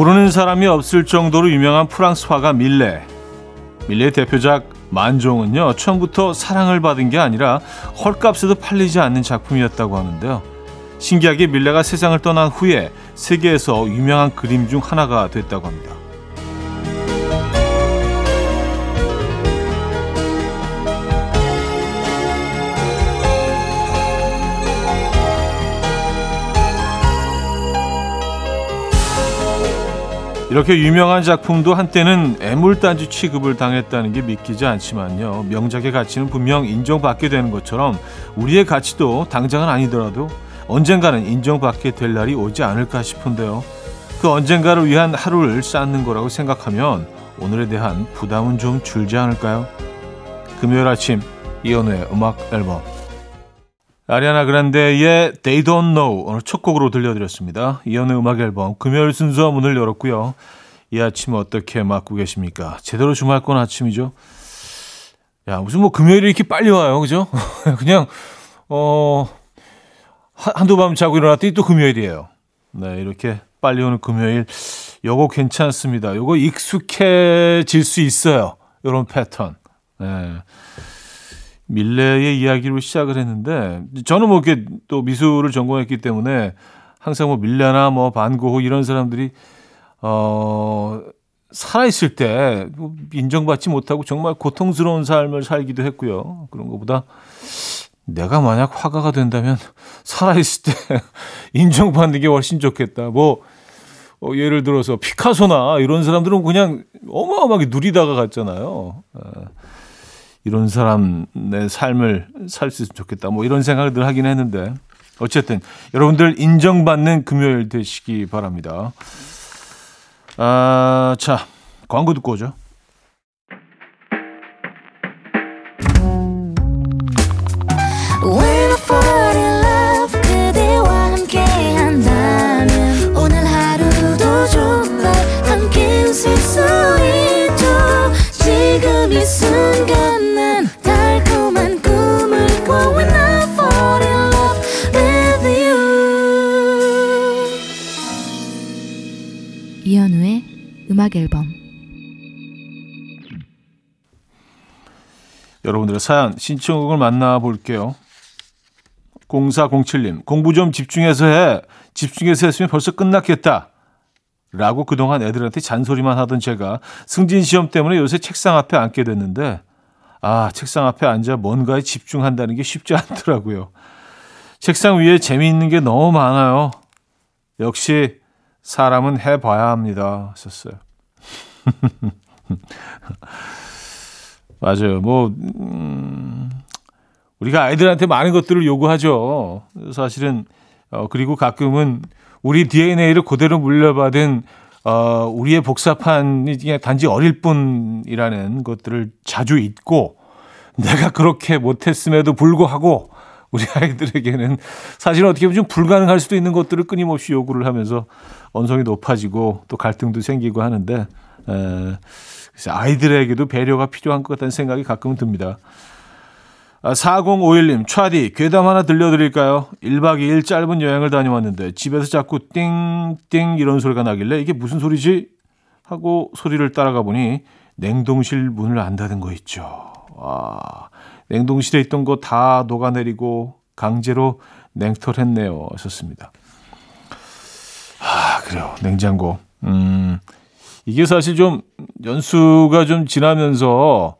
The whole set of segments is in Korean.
모르는 사람이 없을 정도로 유명한 프랑스 화가 밀레. 밀레의 대표작 만종은요, 처음부터 사랑을 받은 게 아니라 헐값에도 팔리지 않는 작품이었다고 하는데요. 신기하게 밀레가 세상을 떠난 후에 세계에서 유명한 그림 중 하나가 됐다고 합니다. 이렇게 유명한 작품도 한때는 애물단지 취급을 당했다는 게 믿기지 않지만요. 명작의 가치는 분명 인정받게 되는 것처럼 우리의 가치도 당장은 아니더라도 언젠가는 인정받게 될 날이 오지 않을까 싶은데요. 그 언젠가를 위한 하루를 쌓는 거라고 생각하면 오늘에 대한 부담은 좀 줄지 않을까요? 금요일 아침 이연우의 음악 앨범 아리아나 그란데의 They Don't Know 오늘 첫 곡으로 들려드렸습니다. 이연의 음악 앨범 금요일 순서 문을 열었고요. 이 아침 어떻게 맞고 계십니까? 제대로 주말권 아침이죠. 야 무슨 뭐 금요일이 이렇게 빨리 와요, 그죠? 그냥 어 한두 밤 자고 일어났더니 또 금요일이에요. 네 이렇게 빨리 오는 금요일 요거 괜찮습니다. 요거 익숙해질 수 있어요. 요런 패턴. 네. 밀레의 이야기로 시작을 했는데 저는 뭐 이렇게 또 미술을 전공했기 때문에 항상 뭐 밀레나 뭐 반고흐 이런 사람들이 어 살아 있을 때뭐 인정받지 못하고 정말 고통스러운 삶을 살기도 했고요. 그런 것보다 내가 만약 화가가 된다면 살아 있을 때 인정받는 게 훨씬 좋겠다. 뭐 어, 예를 들어서 피카소나 이런 사람들은 그냥 어마어마하게 누리다가 갔잖아요. 어. 이런 사람의 삶을 살 수 있으면 좋겠다. 뭐 이런 생각을 늘 하긴 했는데 어쨌든 여러분들 인정받는 금요일 되시기 바랍니다. 아, 자 광고 듣고 오죠. 음악 사연 신청곡을 만나볼게요. 0407님 공부 좀 집중해서 해. 집중해서 했으면 벌써 끝났겠다. 라고 그동안 애들한테 잔소리만 하던 제가 승진 시험 때문에 요새 책상 앞에 앉게 됐는데 아 책상 앞에 앉아 뭔가에 집중한다는 게 쉽지 않더라고요. 책상 위에 재미있는 게 너무 많아요. 역시 사람은 해봐야 합니다. 썼어요. 맞아요. 뭐, 음, 우리가 아이들한테 많은 것들을 요구하죠. 사실은, 어, 그리고 가끔은 우리 DNA를 그대로 물려받은, 어, 우리의 복사판이 그냥 단지 어릴 뿐이라는 것들을 자주 잊고, 내가 그렇게 못했음에도 불구하고, 우리 아이들에게는 사실 어떻게 보면 좀 불가능할 수도 있는 것들을 끊임없이 요구를 하면서 언성이 높아지고 또 갈등도 생기고 하는데 에, 아이들에게도 배려가 필요한 것 같다는 생각이 가끔은 듭니다. 아, 4051님, 차디, 괴담 하나 들려드릴까요? 1박 2일 짧은 여행을 다녀왔는데 집에서 자꾸 띵띵 이런 소리가 나길래 이게 무슨 소리지? 하고 소리를 따라가 보니 냉동실 문을 안 닫은 거 있죠. 와, 냉동실에 있던 거 다 녹아내리고 강제로 냉털했네요. 하셨습니다. 아, 그래요. 냉장고. 음, 이게 사실 좀 연수가 좀 지나면서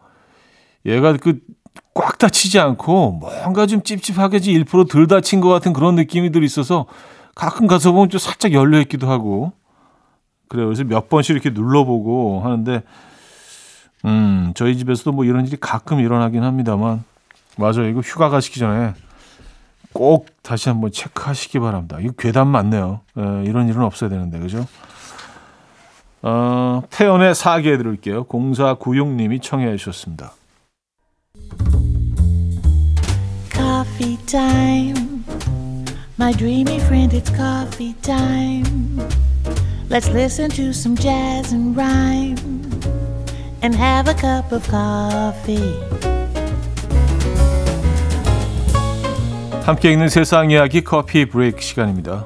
얘가 그꽉 닫히지 않고 뭔가 좀 찝찝하게 1%덜 닫힌 것 같은 그런 느낌이 들 있어서 가끔 가서 보면 좀 살짝 열려 있기도 하고 그래요. 그래서 몇 번씩 이렇게 눌러보고 하는데 음 저희 집에서도 뭐 이런 일이 가끔 일어나긴 합니다만 맞아요. 이거 휴가 가시기 전에 꼭 다시 한번 체크하시기 바랍니다. 이거 괴담 맞네요. 에, 이런 일은 없어야 되는데 그죠? 어, 태연의 사계 들을게요. 0496님이 청해 주셨습니다. Coffee time. My dreamy friend, it's coffee time. Let's listen to some jazz and rhyme and have a cup of coffee. 함께 읽는 세상 이야기 커피 브레이크 시간입니다.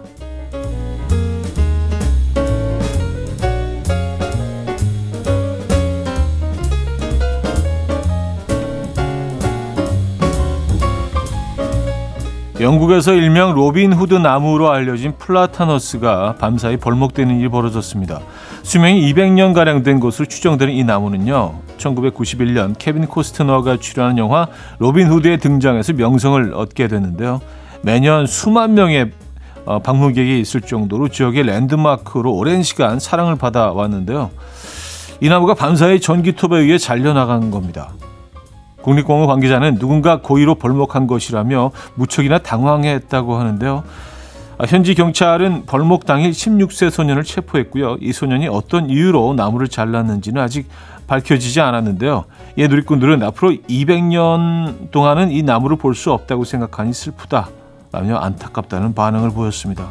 영국에서 일명 로빈 후드 나무로 알려진 플라타너스가 밤사이 벌목되는 일이 벌어졌습니다. 수명이 200년 가량 된 것으로 추정되는 이 나무는요. 1991년 케빈 코스트너가 출연한 영화 로빈 후드에 등장해서 명성을 얻게 됐는데요. 매년 수만 명의 어, 방문객이 있을 정도로 지역의 랜드마크로 오랜 시간 사랑을 받아왔는데요. 이 나무가 밤사이 전기톱에 의해 잘려나간 겁니다. 국립공원 관계자는 누군가 고의로 벌목한 것이라며 무척이나 당황했다고 하는데요. 아, 현지 경찰은 벌목 당일 16세 소년을 체포했고요. 이 소년이 어떤 이유로 나무를 잘랐는지는 아직 밝혀지지 않았는데요. 예 누리꾼들은 앞으로 200년 동안은 이 나무를 볼 수 없다고 생각하니 슬프다 라며 안타깝다는 반응을 보였습니다.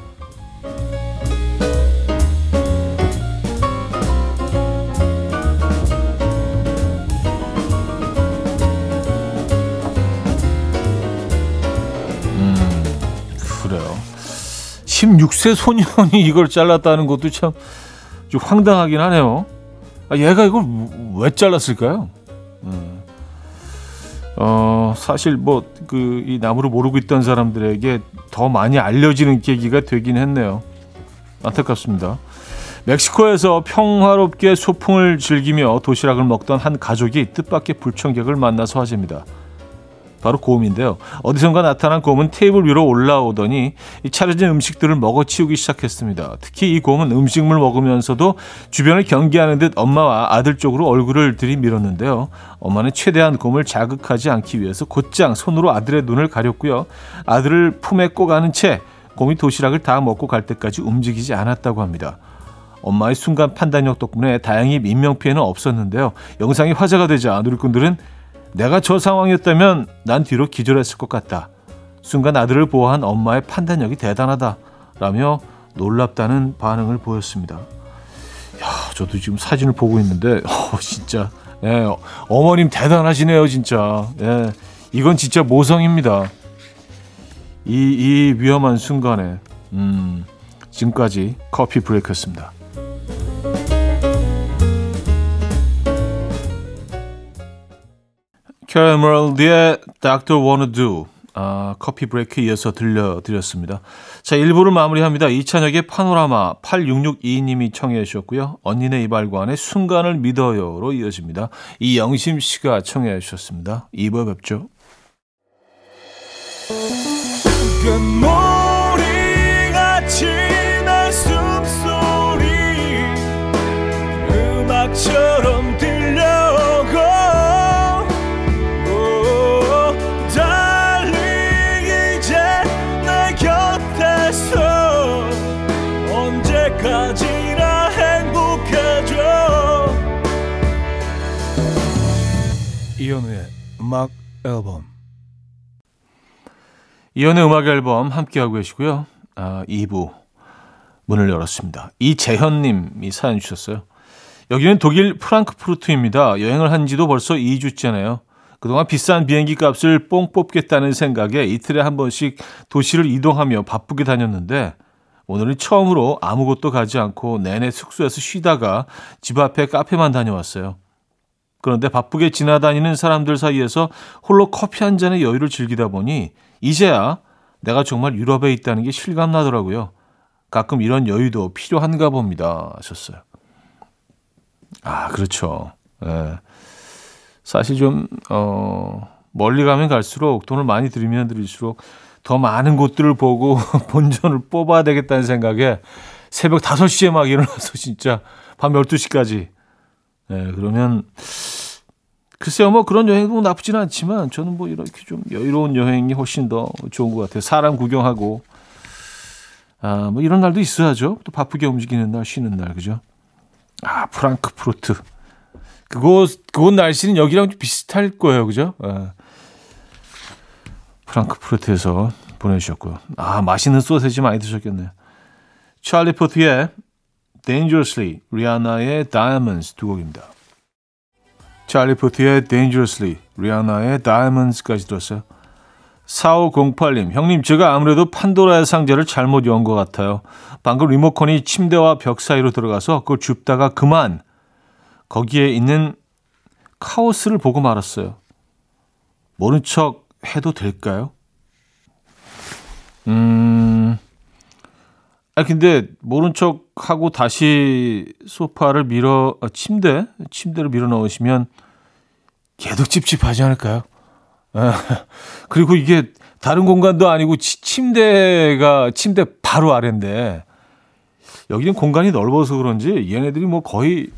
16세 소년이 이걸 잘랐다는 것도 참 좀 황당하긴 하네요. 아, 얘가 이걸 왜 잘랐을까요? 음. 어, 사실 뭐 그 이 나무를 모르고 있던 사람들에게 더 많이 알려지는 계기가 되긴 했네요. 안타깝습니다. 멕시코에서 평화롭게 소풍을 즐기며 도시락을 먹던 한 가족이 뜻밖의 불청객을 만나서 화제입니다. 바로 곰인데요. 어디선가 나타난 곰은 테이블 위로 올라오더니 차려진 음식들을 먹어치우기 시작했습니다. 특히 이 곰은 음식물 먹으면서도 주변을 경계하는 듯 엄마와 아들 쪽으로 얼굴을 들이밀었는데요. 엄마는 최대한 곰을 자극하지 않기 위해서 곧장 손으로 아들의 눈을 가렸고요. 아들을 품에 꼭 안은 채 곰이 도시락을 다 먹고 갈 때까지 움직이지 않았다고 합니다. 엄마의 순간 판단력 덕분에 다행히 인명피해는 없었는데요. 영상이 화제가 되자 누리꾼들은 내가 저 상황이었다면 난 뒤로 기절했을 것 같다. 순간 아들을 보호한 엄마의 판단력이 대단하다. 라며 놀랍다는 반응을 보였습니다. 야, 저도 지금 사진을 보고 있는데, 어, 진짜, 예, 어머님 대단하시네요, 진짜. 예, 이건 진짜 모성입니다. 이, 이 위험한 순간에, 음, 지금까지 커피 브레이크였습니다. 캐러멜드의 Dr. Wanna Do 아, 커피 브레이크 이어서 들려드렸습니다. 자, 1부를 마무리합니다. 이찬혁의 파노라마 8662님이 청해 주셨고요. 언니네 이발관의 순간을 믿어요로 이어집니다. 이영심 씨가 청해 주셨습니다. 2부에 뵙죠. 금모리같이 날 숨소리 음악처럼 음악 앨범 이현우의 음악 앨범 함께하고 계시고요. 아, 2부 문을 열었습니다. 이재현님이 사연 주셨어요. 여기는 독일 프랑크푸르트입니다. 여행을 한 지도 벌써 2주째네요. 그동안 비싼 비행기 값을 뽕 뽑겠다는 생각에 이틀에 한 번씩 도시를 이동하며 바쁘게 다녔는데 오늘은 처음으로 아무것도 가지 않고 내내 숙소에서 쉬다가 집 앞에 카페만 다녀왔어요. 그런데 바쁘게 지나다니는 사람들 사이에서 홀로 커피 한 잔의 여유를 즐기다 보니 이제야 내가 정말 유럽에 있다는 게 실감나더라고요. 가끔 이런 여유도 필요한가 봅니다. 하셨어요. 아, 그렇죠. 예. 사실 좀, 어, 멀리 가면 갈수록 돈을 많이 들이면 들일수록 더 많은 곳들을 보고 본전을 뽑아야 되겠다는 생각에 새벽 5시에 막 일어나서 진짜 밤 12시까지. 예, 그러면 글쎄요, 뭐 그런 여행도 나쁘지는 않지만 저는 뭐 이렇게 좀 여유로운 여행이 훨씬 더 좋은 것 같아요. 사람 구경하고 아, 뭐 이런 날도 있어야죠. 또 바쁘게 움직이는 날, 쉬는 날, 그죠? 아, 프랑크푸르트. 그곳, 그곳 날씨는 여기랑 좀 비슷할 거예요, 그죠? 아, 프랑크푸르트에서 보내주셨고요. 아, 맛있는 소세지 많이 드셨겠네요. 찰리 포트의 Dangerously, 리아나의 Diamonds 두 곡입니다. 찰리 포트의 Dangerously, 리아나의 Diamonds까지 들었어요. 4508님, 형님, 제가 아무래도 판도라의 상자를 잘못 연 것 같아요. 방금 리모컨이 침대와 벽 사이로 들어가서 그걸 줍다가 그만 거기에 있는 카오스를 보고 말았어요. 모른 척 해도 될까요? 음. 아 근데 모른 척 하고 다시 소파를 밀어 아, 침대 침대를 밀어 넣으시면 계속 찝찝하지 않을까요? 아, 그리고 이게 다른 공간도 아니고 치, 침대가 침대 바로 아래인데 여기는 공간이 넓어서 그런지 얘네들이 뭐 거의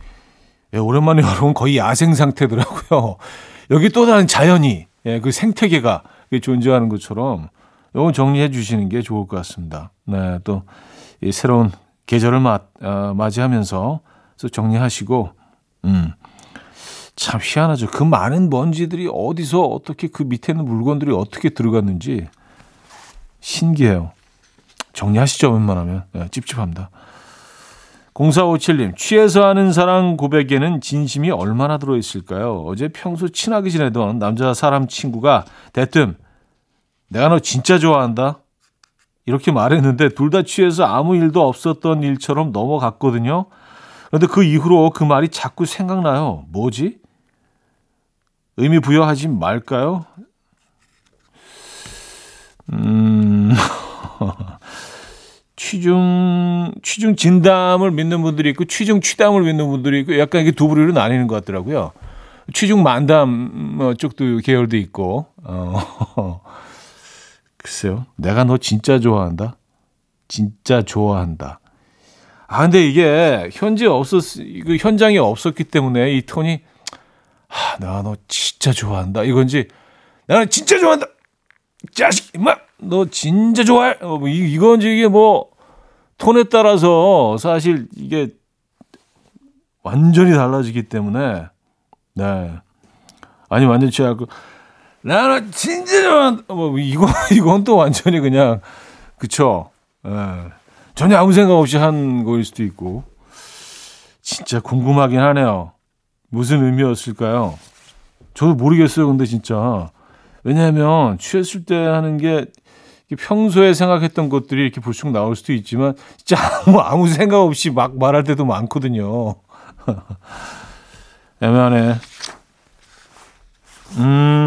예, 오랜만에 여러분 거의 야생 상태더라고요. 여기 또 다른 자연이 예, 그 생태계가 존재하는 것처럼 이건 정리해 주시는 게 좋을 것 같습니다. 네, 또 이 새로운 계절을 맞, 어, 맞이하면서 정리하시고, 음, 참 희한하죠. 그 많은 먼지들이 어디서 어떻게 그 밑에 있는 물건들이 어떻게 들어갔는지 신기해요. 정리하시죠, 웬만하면. 네, 찝찝합니다. 0457님, 취해서 하는 사랑 고백에는 진심이 얼마나 들어있을까요? 어제 평소 친하게 지내던 남자 사람 친구가 대뜸, 내가 너 진짜 좋아한다? 이렇게 말했는데 둘 다 취해서 아무 일도 없었던 일처럼 넘어갔거든요. 그런데 그 이후로 그 말이 자꾸 생각나요. 뭐지? 의미 부여하지 말까요? 음, 취중, 취중 진담을 믿는 분들이 있고, 취중 취담을 믿는 분들이 있고, 약간 이게 두 부류로 나뉘는 것 같더라고요. 취중 만담 뭐 쪽도 계열도 있고, 어, 글쎄요. 내가 너 진짜 좋아한다? 진짜 좋아한다. 아, 근데 이게 현재 없었, 이거 현장에 없었기 때문에 이 톤이, 아, 내가 너 진짜 좋아한다. 이건지, 내가 진짜 좋아한다. 자식, 임마, 너 진짜 좋아해. 어, 뭐, 이, 이건지 이게 뭐, 톤에 따라서 사실 이게 완전히 달라지기 때문에, 네. 아니, 완전 취하고, 나는 좋아한다. 뭐, 이거, 이건 또 완전히 그냥, 그쵸. 예. 전혀 아무 생각 없이 한 거일 수도 있고. 진짜 궁금하긴 하네요. 무슨 의미였을까요? 저도 모르겠어요, 근데 진짜. 왜냐하면 취했을 때 하는 게 평소에 생각했던 것들이 이렇게 불쑥 나올 수도 있지만 진짜 아무, 아무 생각 없이 막 말할 때도 많거든요. 애매하네. 음,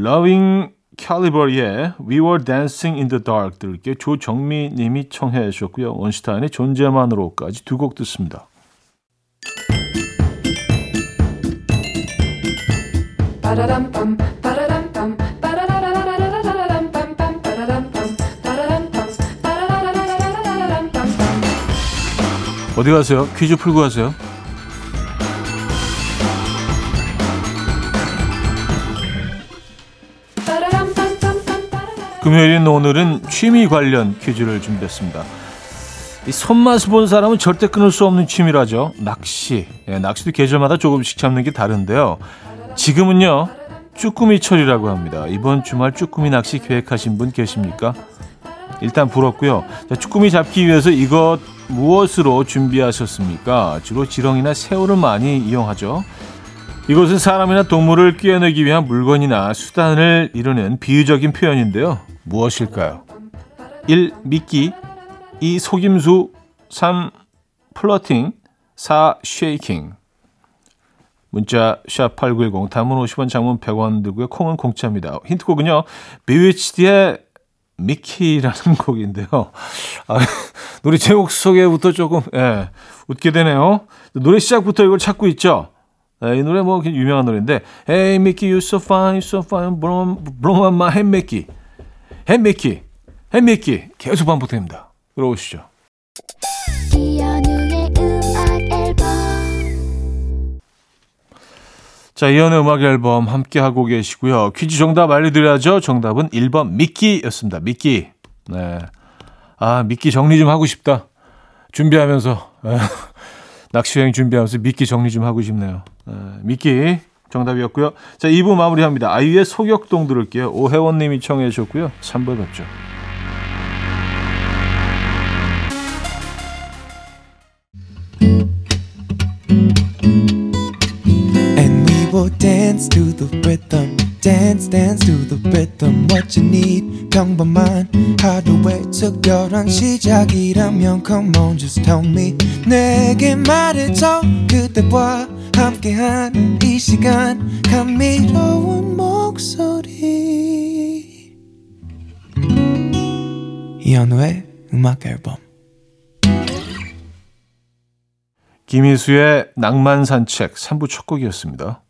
Loving Caliber의 We Were Dancing in the Dark 들을게요. 조정미 님이 청해 주셨고요. 원슈타인의 존재만으로까지 두 곡 듣습니다. 어디 가세요? 퀴즈 풀고 가세요. 금요일인 오늘은 취미 관련 퀴즈를 준비했습니다. 이 손맛을 본 사람은 절대 끊을 수 없는 취미라죠. 낚시. 예, 낚시도 계절마다 조금씩 잡는 게 다른데요. 지금은요, 쭈꾸미철이라고 합니다. 이번 주말 쭈꾸미 낚시 계획하신 분 계십니까? 일단 부럽고요. 자, 쭈꾸미 잡기 위해서 이것 무엇으로 준비하셨습니까? 주로 지렁이나 새우를 많이 이용하죠. 이것은 사람이나 동물을 꾀어내기 위한 물건이나 수단을 이르는 비유적인 표현인데요. 무엇일까요? 1. 미끼 2. 속임수 3. flirting 4. shaking 문자 샵8910 단문 50원 장문 100원 들고요. 콩은 공짜입니다. 힌트곡은요. BHD의 미키라는 곡인데요. 아, 노래 제목 소개부터 조금 예, 웃게 되네요. 노래 시작부터 이걸 찾고 있죠. 네, 이 노래 뭐 유명한 노래인데 Hey Mickey, you so fine, you so fine, blow, blow my head, Mickey. Hey Mickey. 계속 반복됩니다. 들어오시죠. 자, 이연의 음악 앨범 함께 하고 계시고요. 퀴즈 정답 알려드려야죠. 정답은 1번 미끼였습니다. 미끼. 네. 아, 미끼 정리 좀 하고 싶다. 준비하면서. 낚시 여행 준비하면서 미끼 정리 좀 하고 싶네요. 네, 미끼 정답이었고요. 자, 2부 마무리합니다. 아이유의 소격동 들을게요. 오혜원 님이 청해 주셨고요. 3부 뵙죠. Will dance to the rhythm. Dance, dance to the rhythm. What you need, 평범한 하루의 특별한 시작이라면 Come on, just tell me. 내게 말해줘. 그대와 함께한 이 시간. 감미로운 목소리. 이현우의 음악 앨범 김희수의 낭만 산책 3부 첫 곡이었습니다.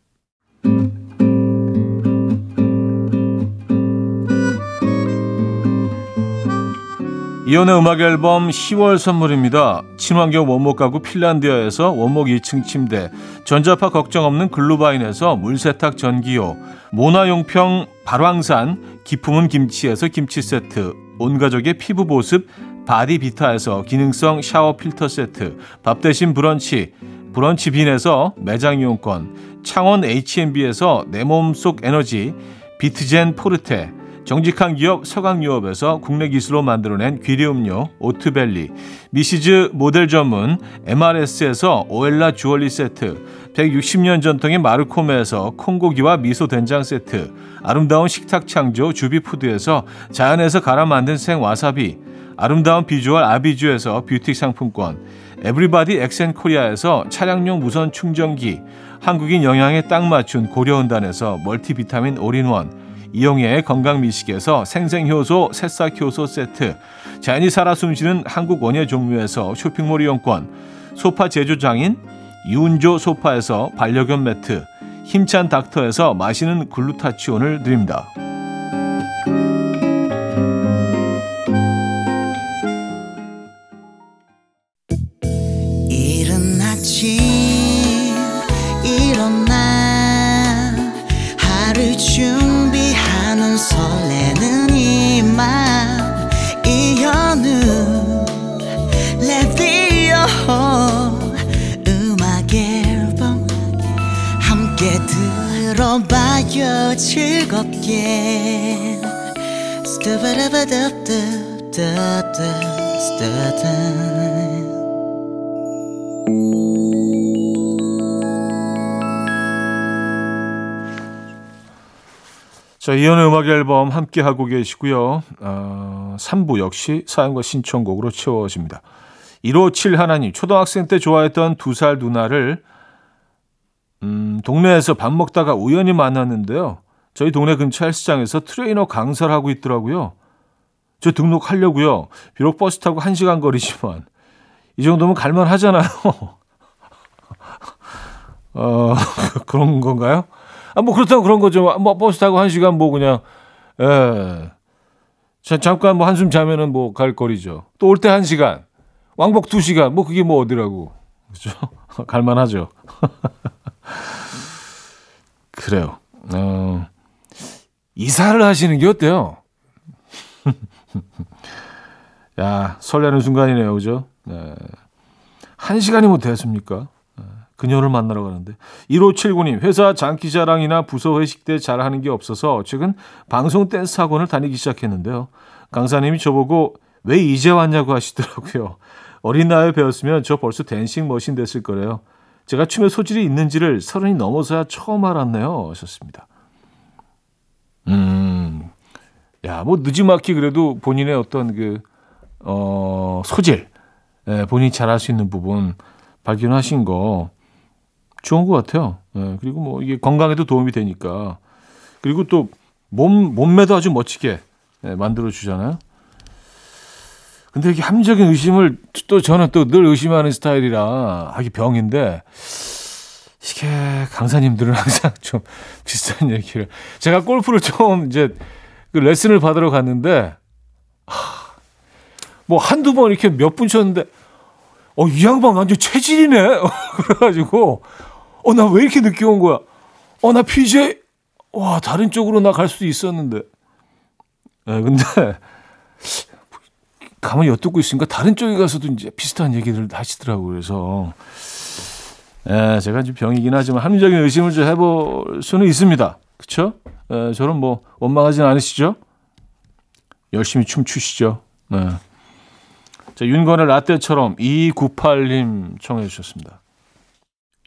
이혼의 음악 앨범 10월 선물입니다. 친환경 원목 가구 핀란디아에서 원목 2층 침대, 전자파 걱정 없는 글루바인에서 물세탁 전기요, 모나용평 발왕산 기품은 김치에서 김치 세트, 온 가족의 피부 보습 바디비타에서 기능성 샤워 필터 세트, 밥 대신 브런치, 브런치 빈에서 매장 이용권, 창원 H&B에서 내 몸속 에너지, 비트젠 포르테, 정직한 기업 서강유업에서 국내 기술로 만들어낸 귀리음료 오트벨리, 미시즈 모델 전문 MRS에서 오엘라 주얼리 세트, 160년 전통의 마르코메에서 콩고기와 미소 된장 세트, 아름다운 식탁 창조 주비푸드에서 자연에서 갈아 만든 생와사비, 아름다운 비주얼 아비주에서 뷰티 상품권, 에브리바디 엑센코리아에서 차량용 무선 충전기, 한국인 영양에 딱 맞춘 고려은단에서 멀티비타민 올인원, 이용의 건강미식에서 생생효소 새싹효소 세트, 자연이 살아 숨쉬는 한국 원예 종류에서 쇼핑몰 이용권, 소파 제조장인 유운조 소파에서 반려견 매트, 힘찬 닥터에서 마시는 글루타치온을 드립니다. 들어봐요 즐겁게 스타바라바답답답답 자, 이현의 음악 앨범 함께 하고 계시고요. 어, 3부 역시 사연과 신청곡으로 채워집니다. 157 하나님, 초등학생 때 좋아했던 두 살 누나를 음, 동네에서 밥 먹다가 우연히 만났는데요. 저희 동네 근처 헬스장에서 트레이너 강사를 하고 있더라고요. 저 등록하려고요. 비록 버스 타고 1시간 거리지만 이 정도면 갈만 하잖아요. 어, 그런 건가요? 아, 뭐 그렇다고 그런 거죠. 뭐 버스 타고 1시간 뭐 그냥 예. 자, 잠깐 뭐 한숨 자면은 뭐 갈 거리죠. 또 올 때 1시간. 왕복 2시간. 뭐 그게 뭐 어디라고. 그죠? 갈만 하죠. 그래요. 어. 이사를 하시는 게 어때요? 야, 설레는 순간이네요. 그죠? 네. 한 시간이 못 됐습니까? 네. 그녀를 만나러 가는데. 1579님, 회사 장기자랑이나 부서 회식 때 잘하는 게 없어서 최근 방송 댄스 학원을 다니기 시작했는데요. 강사님이 저보고 왜 이제 왔냐고 하시더라고요. 어린 나이에 배웠으면 저 벌써 댄싱 머신 됐을 거래요. 제가 춤에 소질이 있는지를 서른이 넘어서야 처음 알았네요. 하셨습니다. 음, 야, 뭐 늦지막히 그래도 본인의 어떤 그, 어, 소질, 예, 본인이 잘할 수 있는 부분 발견하신 거 좋은 것 같아요. 예, 그리고 뭐 이게 건강에도 도움이 되니까. 그리고 또 몸, 몸매도 아주 멋지게 예, 만들어 주잖아요. 근데 이게 합리적인 의심을 또 저는 또 늘 의심하는 스타일이라 하기 병인데 이게 강사님들은 항상 좀 비슷한 얘기를. 제가 골프를 좀 이제 그 레슨을 받으러 갔는데 하, 뭐 한두 번 이렇게 몇 분 쳤는데 어 이 양반 완전 체질이네. 그래가지고 어 나 왜 이렇게 늦게 온 거야? 어 나 PJ 와 다른 쪽으로 나 갈 수도 있었는데. 예 근데 가만히 엿듣고 있으니까 다른 쪽에 가서도 이제 비슷한 얘기를 하시더라고요. 그래서 예, 제가 좀 병이긴 하지만 합리적인 의심을 좀 해볼 수는 있습니다. 그렇죠? 예, 저는 뭐 원망하진 않으시죠? 열심히 춤추시죠. 네. 자, 윤건의 라떼처럼 2298님 청해 주셨습니다.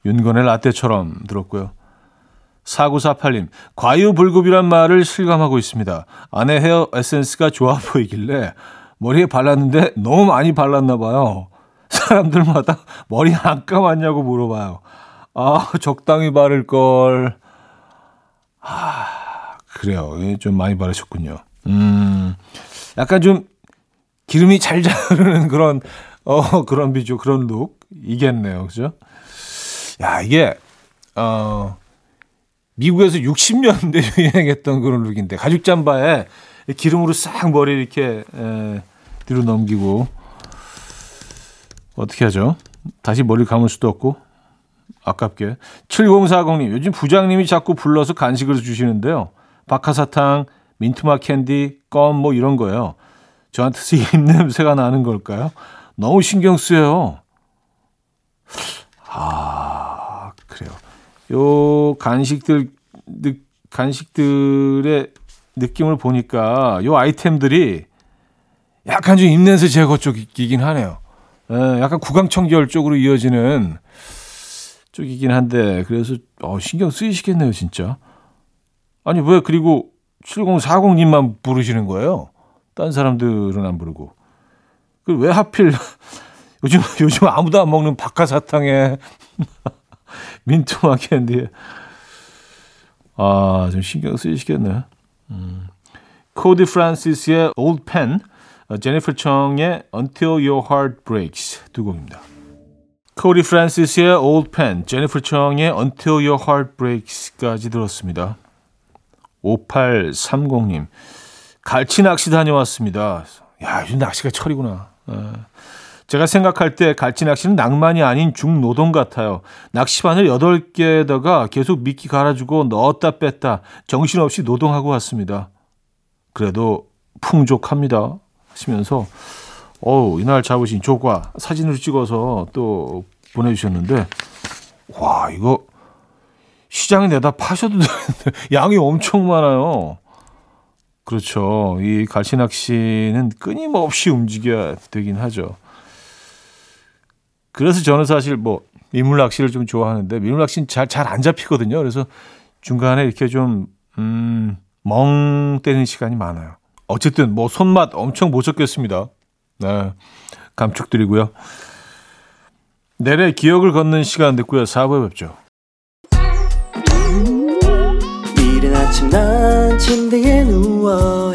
윤건의 라떼처럼 들었고요. 4948님, 과유불급이란 말을 실감하고 있습니다. 아내 헤어 에센스가 좋아 보이길래 머리에 발랐는데 너무 많이 발랐나 봐요. 사람들마다 머리 안 감았냐고 물어봐요. 아, 적당히 바를 걸. 아, 그래요. 좀 많이 바르셨군요. 음, 약간 좀 기름이 잘 자르는 그런 어 그런 비주 그런 룩이겠네요. 그죠? 야, 이게 어 미국에서 60년대 유행했던 그런 룩인데 가죽 잠바에 기름으로 싹 머리 이렇게 에, 뒤로 넘기고 어떻게 하죠? 다시 머리를 감을 수도 없고 아깝게 7040님 요즘 부장님이 자꾸 불러서 간식을 주시는데요. 박하사탕, 민트맛 캔디, 껌 뭐 이런 거예요. 저한테서 입냄새가 나는 걸까요? 너무 신경 쓰여요. 아, 그래요. 요 간식들, 느, 간식들의 느낌을 보니까 요 아이템들이 약간 좀 입냄새 제거 쪽이긴 하네요. 에, 약간 구강청결 쪽으로 이어지는 쪽이긴 한데, 그래서, 어, 신경 쓰이시겠네요, 진짜. 아니, 왜, 그리고 7040님만 부르시는 거예요? 딴 사람들은 안 부르고. 그 왜 하필 요즘 요즘 아무도 안 먹는 박하사탕에 캔디에 아 좀 신경 쓰이시겠네. 음. 코디 프란시스의 Old Pen, 어, 제니퍼 청의 Until Your Heart Breaks 두 곡입니다. 코디 프란시스의 Old Pen, 제니퍼 청의 Until Your Heart Breaks까지 들었습니다. 5830님. 갈치 낚시 다녀왔습니다. 야, 요즘 낚시가 철이구나. 예. 제가 생각할 때 갈치 낚시는 낭만이 아닌 중노동 같아요. 낚시바늘 8개에다가 계속 미끼 갈아주고 넣었다 뺐다 정신없이 노동하고 왔습니다. 그래도 풍족합니다. 하시면서 어우, 이날 잡으신 조과 사진을 찍어서 또 보내주셨는데 와, 이거 시장에 내다 파셔도 되는데 양이 엄청 많아요. 그렇죠. 이 갈치 낚시는 끊임없이 움직여야 되긴 하죠. 그래서 저는 사실 뭐 민물 낚시를 좀 좋아하는데 민물 낚시는 잘 잘 안 잡히거든요. 그래서 중간에 이렇게 좀 음, 멍 때리는 시간이 많아요. 어쨌든 뭐 손맛 엄청 못 잡겠습니다. 네. 감축드리고요. 내래 기억을 걷는 시간 듣고요. 4부에 뵙죠. 이른 아침 난 침대에 누워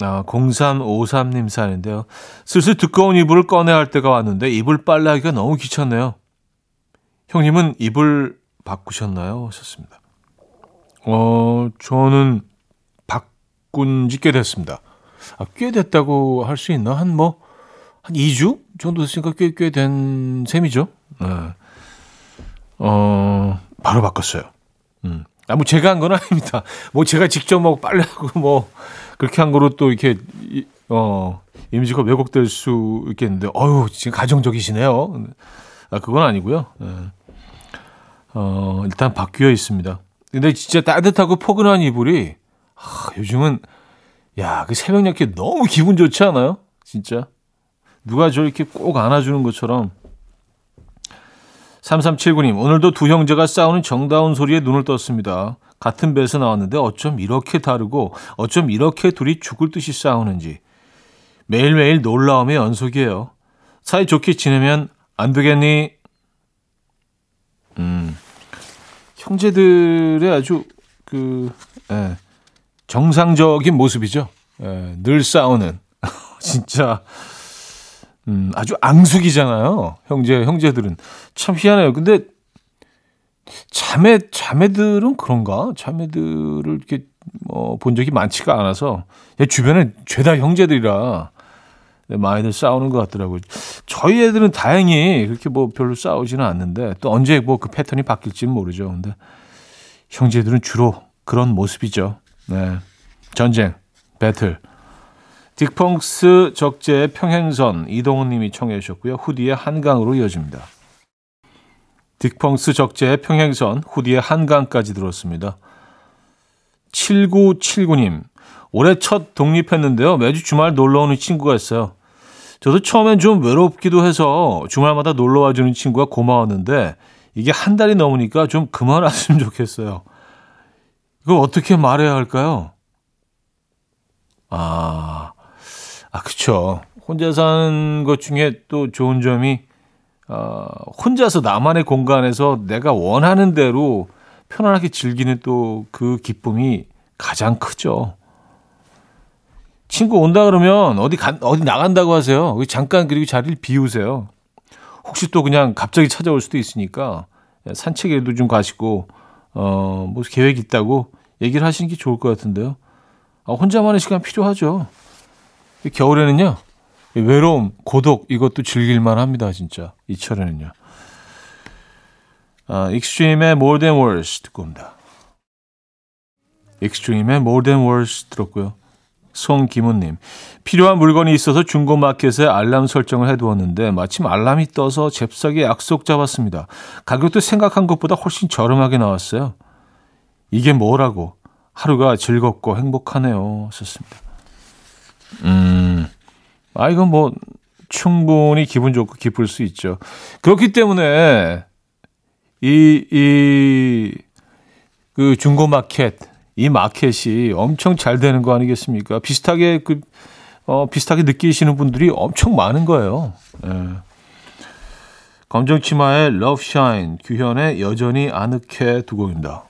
아, 0353님 사연인데요. 슬슬 두꺼운 이불을 꺼내야 할 때가 왔는데 이불 빨래하기가 너무 귀찮네요. 형님은 이불 바꾸셨나요? 하셨습니다. 어, 저는 바꾼 지 꽤 됐습니다. 아, 꽤 됐다고 할 수 있나? 한 뭐, 한 2주 정도 됐으니까 꽤, 꽤 된 셈이죠. 네. 어, 바로 바꿨어요. 음. 아, 뭐 제가 한 건 아닙니다. 뭐 제가 직접 뭐 빨래하고 뭐 그렇게 한 거로 또 이렇게 이- 어 이미지가 왜곡될 수 있겠는데 어유 지금 가정적이시네요. 아 그건 아니고요. 예. 어 일단 바뀌어 있습니다. 근데 진짜 따뜻하고 포근한 이불이 아, 요즘은 야그 새벽녘에 너무 기분 좋지 않아요? 진짜 누가 저 이렇게 꼭 안아주는 것처럼 3379님, 오늘도 두 형제가 싸우는 정다운 소리에 눈을 떴습니다. 같은 배에서 나왔는데 어쩜 이렇게 다르고 어쩜 이렇게 둘이 죽을 듯이 싸우는지. 매일매일 놀라움의 연속이에요. 사이좋게 지내면 안 되겠니? 음, 형제들의 아주 그, 예, 정상적인 모습이죠. 예, 늘 싸우는. 진짜. 음, 아주 앙숙이잖아요. 형제, 형제들은. 참 희한해요. 근데 자매, 자매들은 그런가? 자매들을 이렇게 뭐 본 적이 많지가 않아서 내 주변에 죄다 형제들이라 많이들 싸우는 것 같더라고요. 저희 애들은 다행히 그렇게 뭐 별로 싸우지는 않는데 또 언제 뭐 그 패턴이 바뀔지는 모르죠. 근데 형제들은 주로 그런 모습이죠. 네. 전쟁, 배틀. 딕펑스 적재의 평행선 이동훈 님이 청해 주셨고요. 후디의 한강으로 이어집니다. 딕펑스 적재의 평행선 후디의 한강까지 들었습니다. 7979님 올해 첫 독립했는데요. 매주 주말 놀러 오는 친구가 있어요. 저도 처음엔 좀 외롭기도 해서 주말마다 놀러 와주는 친구가 고마웠는데 이게 한 달이 넘으니까 좀 그만 왔으면 좋겠어요. 이걸 어떻게 말해야 할까요? 아, 아, 그쵸. 혼자 사는 것 중에 또 좋은 점이, 어, 혼자서 나만의 공간에서 내가 원하는 대로 편안하게 즐기는 또 그 기쁨이 가장 크죠. 친구 온다 그러면 어디 간, 어디 나간다고 하세요. 잠깐 그리고 자리를 비우세요. 혹시 또 그냥 갑자기 찾아올 수도 있으니까 산책에도 좀 가시고, 어, 뭐 계획 있다고 얘기를 하시는 게 좋을 것 같은데요. 아, 혼자만의 시간 필요하죠. 겨울에는요, 외로움, 고독, 이것도 즐길만 합니다, 진짜. 이 철에는요. 아, 익스트림의 More Than Words 듣고 옵니다. 익스트림의 More Than Words 들었고요. 송기문님, 필요한 물건이 있어서 중고마켓에 알람 설정을 해두었는데 마침 알람이 떠서 잽싸게 약속 잡았습니다. 가격도 생각한 것보다 훨씬 저렴하게 나왔어요. 이게 뭐라고? 하루가 즐겁고 행복하네요. 썼습니다. 음, 아, 이건 뭐, 충분히 기분 좋고 기쁠 수 있죠. 그렇기 때문에, 이, 이, 그 중고마켓, 이 마켓이 엄청 잘 되는 거 아니겠습니까? 비슷하게, 그, 어, 비슷하게 느끼시는 분들이 엄청 많은 거예요. 예. 검정치마의 Shine, 규현의 여전히 아늑해 두 곡입니다.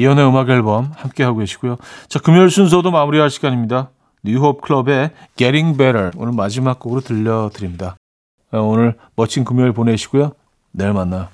이연의 음악 앨범 함께 하고 계시고요. 자, 금요일 순서도 마무리할 시간입니다. 뉴홉 클럽의 Getting Better 오늘 마지막 곡으로 들려드립니다. 어, 오늘 멋진 금요일 보내시고요. 내일 만나요.